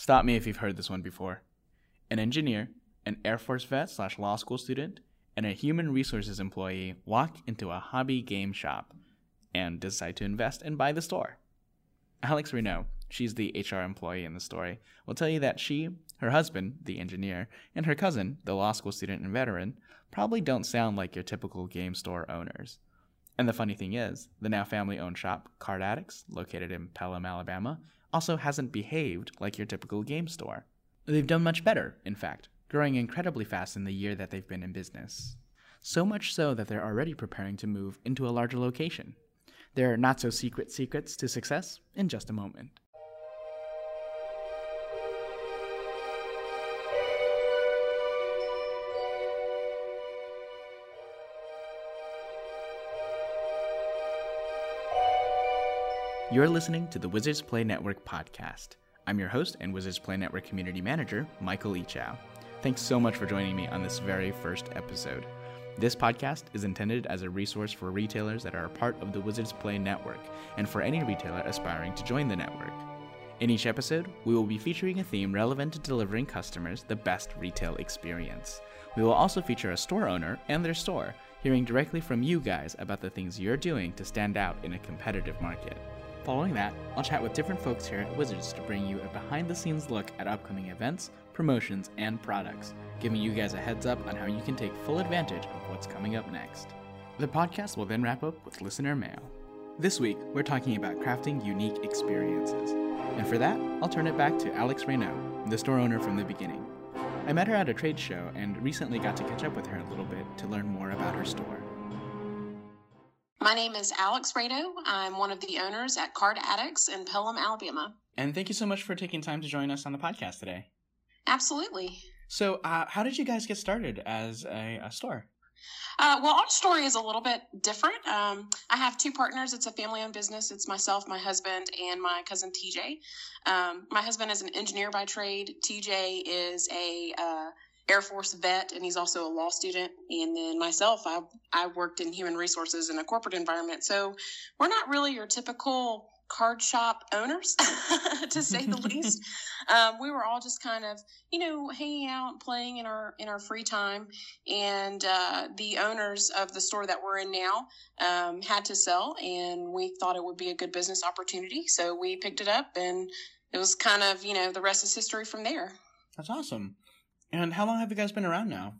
Stop me if you've heard this one before. An engineer, an Air Force vet slash law school student, and a human resources employee walk into a hobby game shop and decide to invest and buy the store. Alex Renault, she's the HR employee in the story, will tell you that she, her husband, the engineer, and her cousin, the law school student and veteran, probably don't sound like your typical game store owners. And the funny thing is, the now family owned shop, Card Addicts, located in Pelham, Alabama, also hasn't behaved like your typical game store. They've done much better, in fact, growing incredibly fast in the year that they've been in business. So much so that they're already preparing to move into a larger location. There are not so secret secrets to success in just a moment. You're listening to the Wizards Play Network podcast. I'm your host and Wizards Play Network community manager, Michael Yichao. Thanks so much for joining me on this very first episode. This podcast is intended as a resource for retailers that are a part of the Wizards Play Network and for any retailer aspiring to join the network. In each episode, we will be featuring a theme relevant to delivering customers the best retail experience. We will also feature a store owner and their store, hearing directly from you guys about the things you're doing to stand out in a competitive market. Following that, I'll chat with different folks here at Wizards to bring you a behind the scenes look at upcoming events, promotions, and products, giving you guys a heads up on how you can take full advantage of what's coming up next. The podcast will then wrap up with listener mail. This week, we're talking about crafting unique experiences. And for that, I'll turn it back to Alex Reynaud, the store owner from the beginning. I met her at a trade show and recently got to catch up with her a little bit to learn more about her store. My name is Alex Rado. I'm one of the owners at Card Addicts in Pelham, Alabama. And thank you so much for taking time to join us on the podcast today. Absolutely. So, uh, how did you guys get started as a, a store? Uh, well, our story is a little bit different. Um, I have two partners. It's a family owned business. It's myself, my husband, and my cousin TJ. Um, my husband is an engineer by trade. TJ is a uh, Air Force vet, and he's also a law student. And then myself, I I worked in human resources in a corporate environment. So we're not really your typical card shop owners, to say the least. Um, we were all just kind of, you know, hanging out, playing in our in our free time, and uh, the owners of the store that we're in now um, had to sell, and we thought it would be a good business opportunity, so we picked it up, and it was kind of, you know, the rest is history from there. That's awesome. And how long have you guys been around now?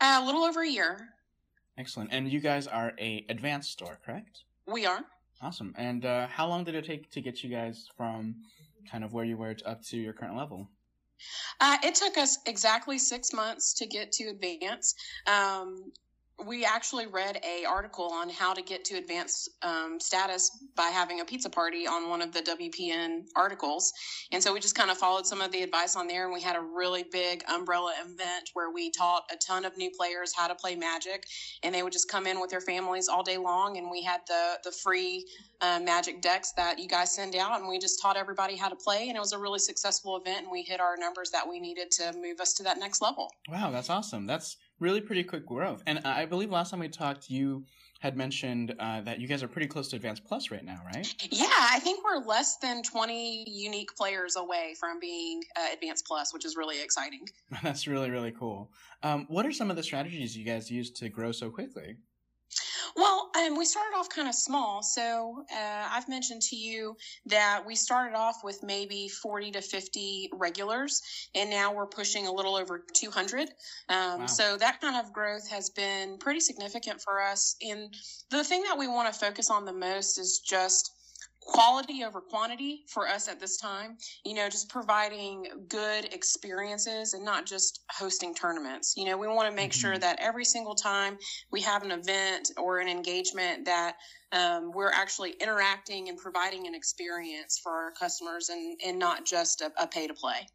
Uh, a little over a year. Excellent. And you guys are a advanced store, correct? We are. Awesome. And uh, how long did it take to get you guys from kind of where you were to up to your current level? Uh, it took us exactly six months to get to advance. Um, we actually read a article on how to get to advanced um, status by having a pizza party on one of the WPN articles, and so we just kind of followed some of the advice on there, and we had a really big umbrella event where we taught a ton of new players how to play Magic, and they would just come in with their families all day long, and we had the the free uh, Magic decks that you guys send out, and we just taught everybody how to play, and it was a really successful event, and we hit our numbers that we needed to move us to that next level. Wow, that's awesome. That's really pretty quick growth. And I believe last time we talked, you had mentioned uh, that you guys are pretty close to Advanced Plus right now, right? Yeah, I think we're less than 20 unique players away from being uh, Advanced Plus, which is really exciting. That's really, really cool. Um, what are some of the strategies you guys use to grow so quickly? Well, um, we started off kind of small. So uh, I've mentioned to you that we started off with maybe 40 to 50 regulars, and now we're pushing a little over 200. Um, wow. So that kind of growth has been pretty significant for us. And the thing that we want to focus on the most is just quality over quantity for us at this time. You know, just providing good experiences and not just hosting tournaments. You know, we want to make mm-hmm. sure that every single time we have an event or an engagement that um, we're actually interacting and providing an experience for our customers and, and not just a, a pay to play.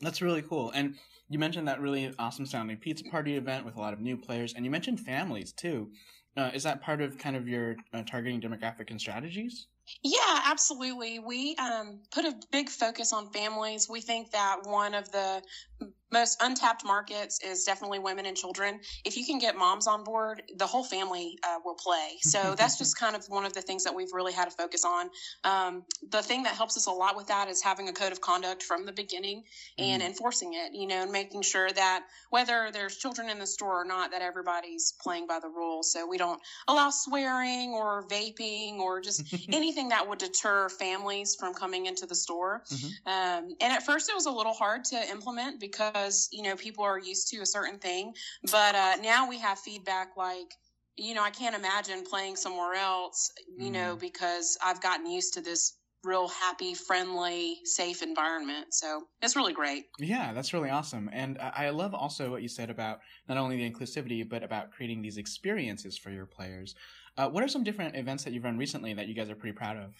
That's really cool. And you mentioned that really awesome sounding pizza party event with a lot of new players, and you mentioned families too. Uh, is that part of kind of your uh, targeting demographic and strategies? Yeah, absolutely. We um, put a big focus on families. We think that one of the most untapped markets is definitely women and children. If you can get moms on board, the whole family uh, will play. So that's just kind of one of the things that we've really had to focus on. Um, the thing that helps us a lot with that is having a code of conduct from the beginning and mm. enforcing it, you know, and making sure that whether there's children in the store or not, that everybody's playing by the rules. So we don't allow swearing or vaping or just anything that would deter families from coming into the store. Mm-hmm. Um, and at first it was a little hard to implement because, you know, people are used to a certain thing. But uh, now we have feedback like, you know, I can't imagine playing somewhere else, you mm. know, because I've gotten used to this real happy, friendly, safe environment. So it's really great. Yeah, that's really awesome. And I love also what you said about not only the inclusivity, but about creating these experiences for your players. Uh, what are some different events that you've run recently that you guys are pretty proud of?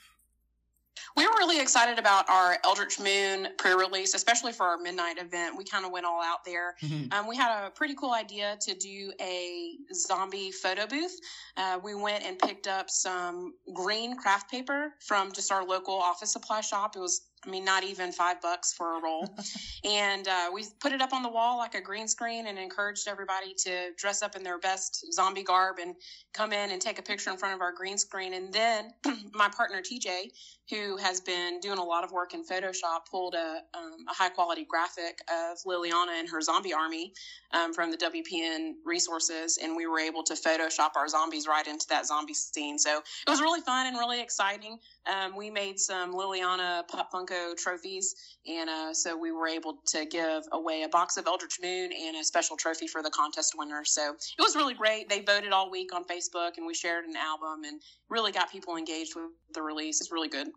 We were really excited about our Eldritch Moon pre-release, especially for our midnight event. We kind of went all out there. Mm-hmm. Um, we had a pretty cool idea to do a zombie photo booth. Uh, we went and picked up some green craft paper from just our local office supply shop. It was I mean, not even five bucks for a roll. and uh, we put it up on the wall like a green screen and encouraged everybody to dress up in their best zombie garb and come in and take a picture in front of our green screen. And then my partner TJ, who has been doing a lot of work in Photoshop, pulled a, um, a high quality graphic of Liliana and her zombie army um, from the WPN resources. And we were able to Photoshop our zombies right into that zombie scene. So it was really fun and really exciting. Um, we made some Liliana Pop Funko trophies, and uh, so we were able to give away a box of Eldritch Moon and a special trophy for the contest winner. So it was really great. They voted all week on Facebook, and we shared an album and really got people engaged with the release. It's really good.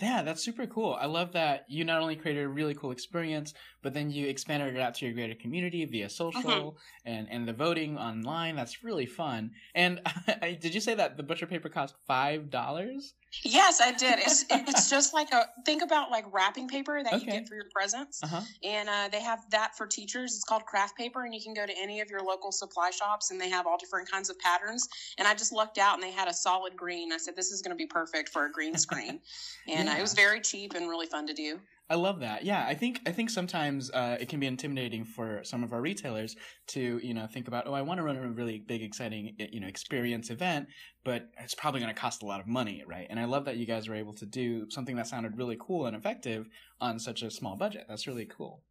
Yeah, that's super cool. I love that you not only created a really cool experience, but then you expanded it out to your greater community via social mm-hmm. and, and the voting online. That's really fun. And did you say that the butcher paper cost five dollars? Yes, I did. It's it's just like a think about like wrapping paper that okay. you get for your presents, uh-huh. and uh, they have that for teachers. It's called craft paper, and you can go to any of your local supply shops, and they have all different kinds of patterns. And I just lucked out, and they had a solid green. I said, "This is going to be perfect for a green screen," and yeah. it was very cheap and really fun to do. I love that. Yeah, I think I think sometimes uh, it can be intimidating for some of our retailers to you know think about oh I want to run a really big exciting you know experience event, but it's probably going to cost a lot of money, right? And I love that you guys were able to do something that sounded really cool and effective on such a small budget. That's really cool.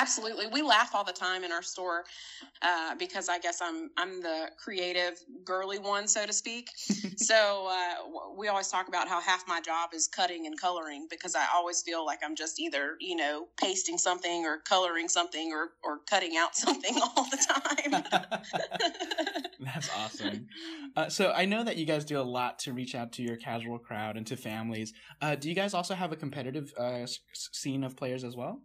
Absolutely, we laugh all the time in our store uh, because I guess I'm I'm the creative, girly one, so to speak. so uh, we always talk about how half my job is cutting and coloring because I always feel like I'm just either you know pasting something or coloring something or or cutting out something all the time. That's awesome. Uh, so I know that you guys do a lot to reach out to your casual crowd and to families. Uh, do you guys also have a competitive uh, scene of players as well?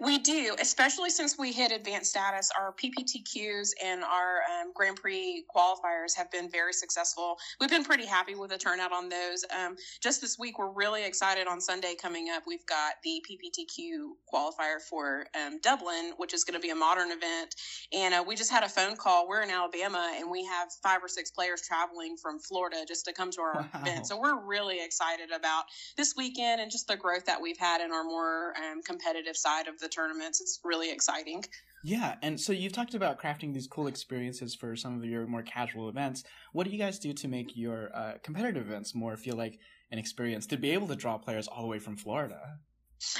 We do, especially since we hit advanced status. Our PPTQs and our um, Grand Prix qualifiers have been very successful. We've been pretty happy with the turnout on those. Um, just this week, we're really excited on Sunday coming up. We've got the PPTQ qualifier for um, Dublin, which is going to be a modern event. And uh, we just had a phone call. We're in Alabama and we have five or six players traveling from Florida just to come to our wow. event. So we're really excited about this weekend and just the growth that we've had in our more um, competitive side of of the tournaments. It's really exciting. Yeah, and so you've talked about crafting these cool experiences for some of your more casual events. What do you guys do to make your uh, competitive events more feel like an experience to be able to draw players all the way from Florida?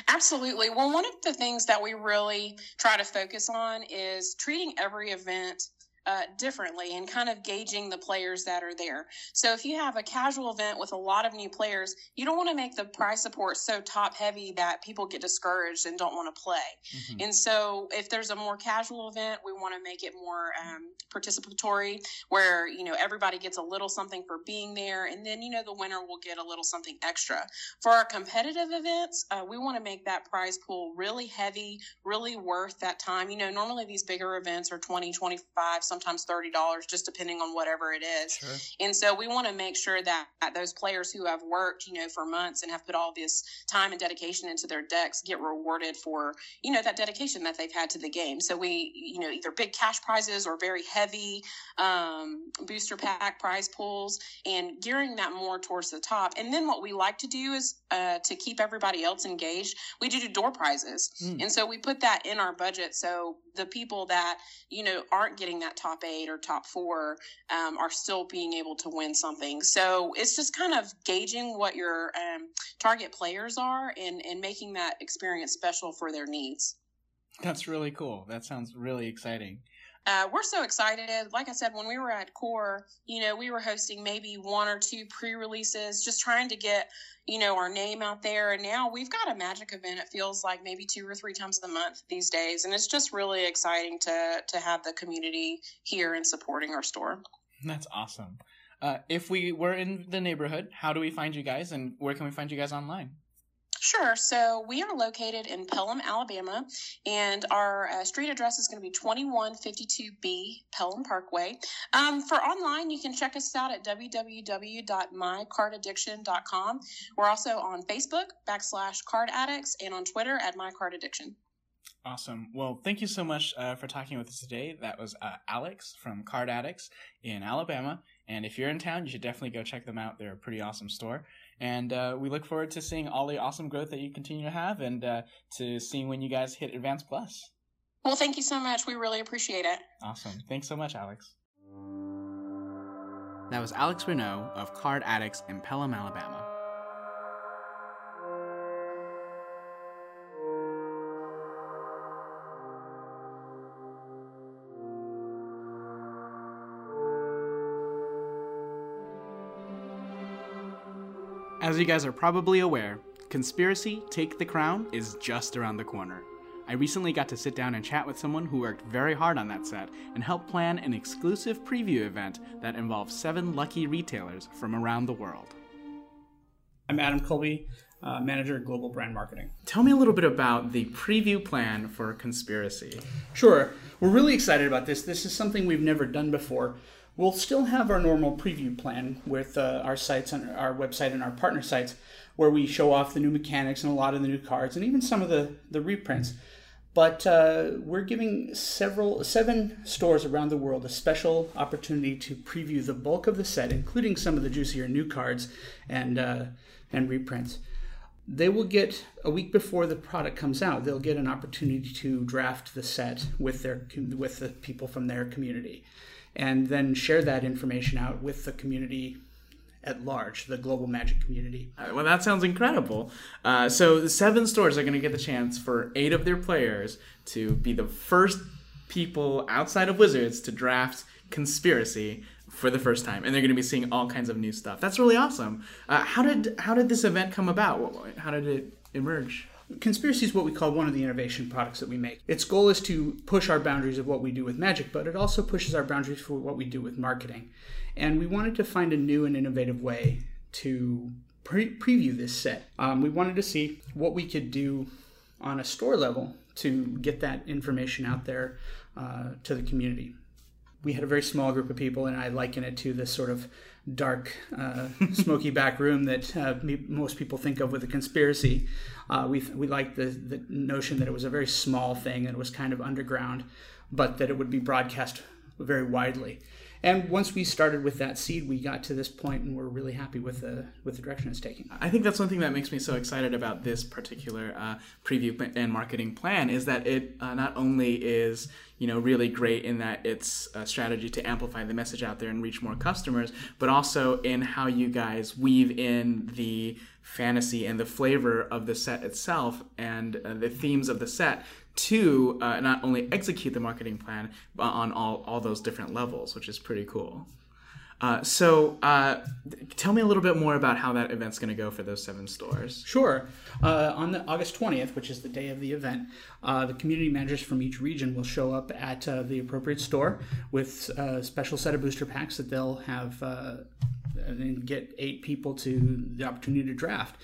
Absolutely. Well, one of the things that we really try to focus on is treating every event uh, differently and kind of gauging the players that are there. So if you have a casual event with a lot of new players, you don't want to make the prize support so top heavy that people get discouraged and don't want to play. Mm-hmm. And so if there's a more casual event, we want to make it more um, participatory where, you know, everybody gets a little something for being there. And then, you know, the winner will get a little something extra. For our competitive events, uh, we want to make that prize pool really heavy, really worth that time. You know, normally these bigger events are 20, 25, sometimes thirty dollars, just depending on whatever it is. Sure. And so we want to make sure that, that those players who have worked, you know, for months and have put all this time and dedication into their decks get rewarded for, you know, that dedication that they've had to the game. So we, you know, either big cash prizes or very heavy um, booster pack prize pools and gearing that more towards the top. And then what we like to do is uh, to keep everybody else engaged, we do do door prizes. Mm. And so we put that in our budget. So the people that, you know, aren't getting that top eight or top four um, are still being able to win something. So it's just kind of gauging what your um, target players are and, and making that experience special for their needs. That's really cool. That sounds really exciting. Uh, we're so excited. Like I said, when we were at Core, you know, we were hosting maybe one or two pre-releases, just trying to get, you know, our name out there. And now we've got a magic event. It feels like maybe two or three times a month these days, and it's just really exciting to to have the community here and supporting our store. That's awesome. Uh, if we were in the neighborhood, how do we find you guys, and where can we find you guys online? Sure. So we are located in Pelham, Alabama, and our uh, street address is going to be 2152B Pelham Parkway. Um, for online, you can check us out at www.mycardaddiction.com. We're also on Facebook, backslash card addicts, and on Twitter at mycardaddiction. Awesome. Well, thank you so much uh, for talking with us today. That was uh, Alex from Card Addicts in Alabama. And if you're in town, you should definitely go check them out. They're a pretty awesome store. And uh, we look forward to seeing all the awesome growth that you continue to have and uh, to seeing when you guys hit Advanced Plus. Well, thank you so much. We really appreciate it. Awesome. Thanks so much, Alex. That was Alex Renault of Card Addicts in Pelham, Alabama. As you guys are probably aware, Conspiracy Take the Crown is just around the corner. I recently got to sit down and chat with someone who worked very hard on that set and helped plan an exclusive preview event that involves seven lucky retailers from around the world. I'm Adam Colby, uh, Manager of Global Brand Marketing. Tell me a little bit about the preview plan for Conspiracy. Sure. We're really excited about this. This is something we've never done before. We'll still have our normal preview plan with uh, our sites and our website and our partner sites where we show off the new mechanics and a lot of the new cards and even some of the, the reprints. But uh, we're giving several seven stores around the world a special opportunity to preview the bulk of the set, including some of the juicier new cards and uh, and reprints. They will get a week before the product comes out. They'll get an opportunity to draft the set with their with the people from their community and then share that information out with the community at large, the global magic community. Well, that sounds incredible. Uh, so the seven stores are going to get the chance for eight of their players to be the first people outside of Wizards to draft Conspiracy for the first time, and they're going to be seeing all kinds of new stuff. That's really awesome. Uh, how did how did this event come about? How did it emerge? Conspiracy is what we call one of the innovation products that we make. Its goal is to push our boundaries of what we do with magic, but it also pushes our boundaries for what we do with marketing. And we wanted to find a new and innovative way to pre- preview this set. Um, we wanted to see what we could do on a store level to get that information out there uh, to the community. We had a very small group of people, and I liken it to this sort of dark, uh, smoky back room that uh, most people think of with a conspiracy. Uh, we we liked the the notion that it was a very small thing and it was kind of underground, but that it would be broadcast very widely. And once we started with that seed, we got to this point, and we're really happy with the with the direction it's taking. I think that's one thing that makes me so excited about this particular uh, preview and marketing plan is that it uh, not only is you know really great in that it's a strategy to amplify the message out there and reach more customers, but also in how you guys weave in the fantasy and the flavor of the set itself and uh, the themes of the set to uh, not only execute the marketing plan but on all, all those different levels, which is pretty cool. Uh, so, uh, tell me a little bit more about how that event's going to go for those seven stores. Sure. Uh, on the August 20th, which is the day of the event, uh, the community managers from each region will show up at uh, the appropriate store with a special set of booster packs that they'll have and get eight people to the opportunity to draft.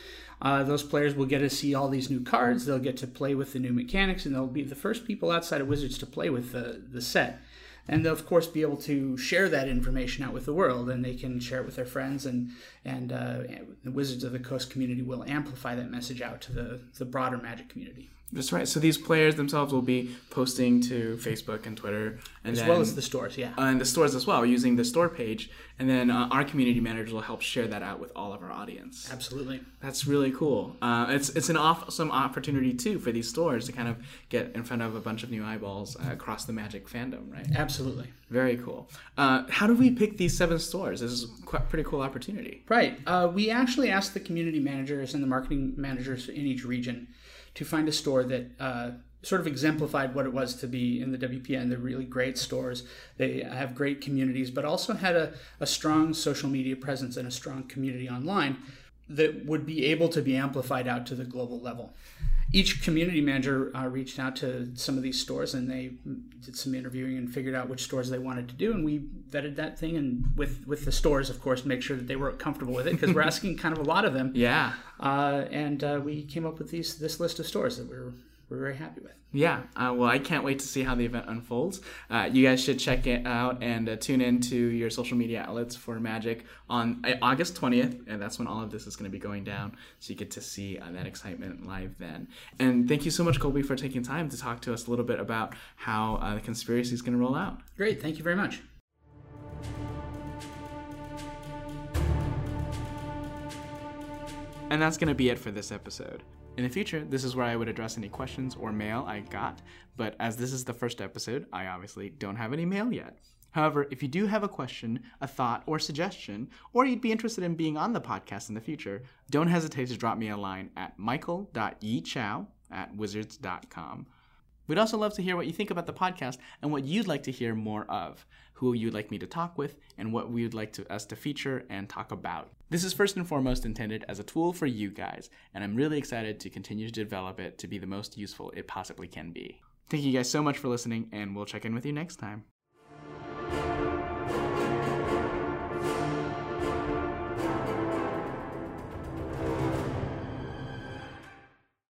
Uh, those players will get to see all these new cards. They'll get to play with the new mechanics, and they'll be the first people outside of Wizards to play with the, the set. and they'll of course be able to share that information out with the world, and they can share it with their friends, and and uh, the Wizards of the Coast community will amplify that message out to the the broader Magic community. That's right. So these players themselves will be posting to Facebook and Twitter, and as then, well as the stores. Yeah, uh, and the stores as well, using the store page, and then uh, our community managers will help share that out with all of our audience. absolutely. That's really cool. Uh, it's it's an awesome opportunity too for these stores to kind of get in front of a bunch of new eyeballs uh, across the Magic fandom, right? Absolutely. Very cool. Uh, how do we pick these seven stores? This is quite pretty cool opportunity. Right. Uh, we actually asked the community managers and the marketing managers in each region to find a store that uh, sort of exemplified what it was to be in the WPN. They're really great stores. They have great communities, but also had a, a strong social media presence and a strong community online that would be able to be amplified out to the global level. Each community manager uh, reached out to some of these stores and they did some interviewing and figured out which stores they wanted to do. And we vetted that thing and with, with the stores, of course, make sure that they were comfortable with it because we're asking kind of a lot of them. Yeah. Uh, and uh, we came up with these this list of stores that we're we're very happy with. Yeah, uh, well, I can't wait to see how the event unfolds. Uh, you guys should check it out and uh, tune in to your social media outlets for Magic on uh, August 20th, and that's when all of this is going to be going down. So you get to see uh, that excitement live then. And thank you so much, Colby, for taking time to talk to us a little bit about how uh, the conspiracy is going to roll out. Great, thank you very much. And that's going to be it for this episode. In the future, this is where I would address any questions or mail I got, but as this is the first episode, I obviously don't have any mail yet. However, if you do have a question, a thought, or suggestion, or you'd be interested in being on the podcast in the future, don't hesitate to drop me a line at michael.yichao at wizards.com. We'd also love to hear what you think about the podcast and what you'd like to hear more of, who you'd like me to talk with, and what we would like to, us to feature and talk about. This is first and foremost intended as a tool for you guys, and I'm really excited to continue to develop it to be the most useful it possibly can be. Thank you guys so much for listening, and we'll check in with you next time.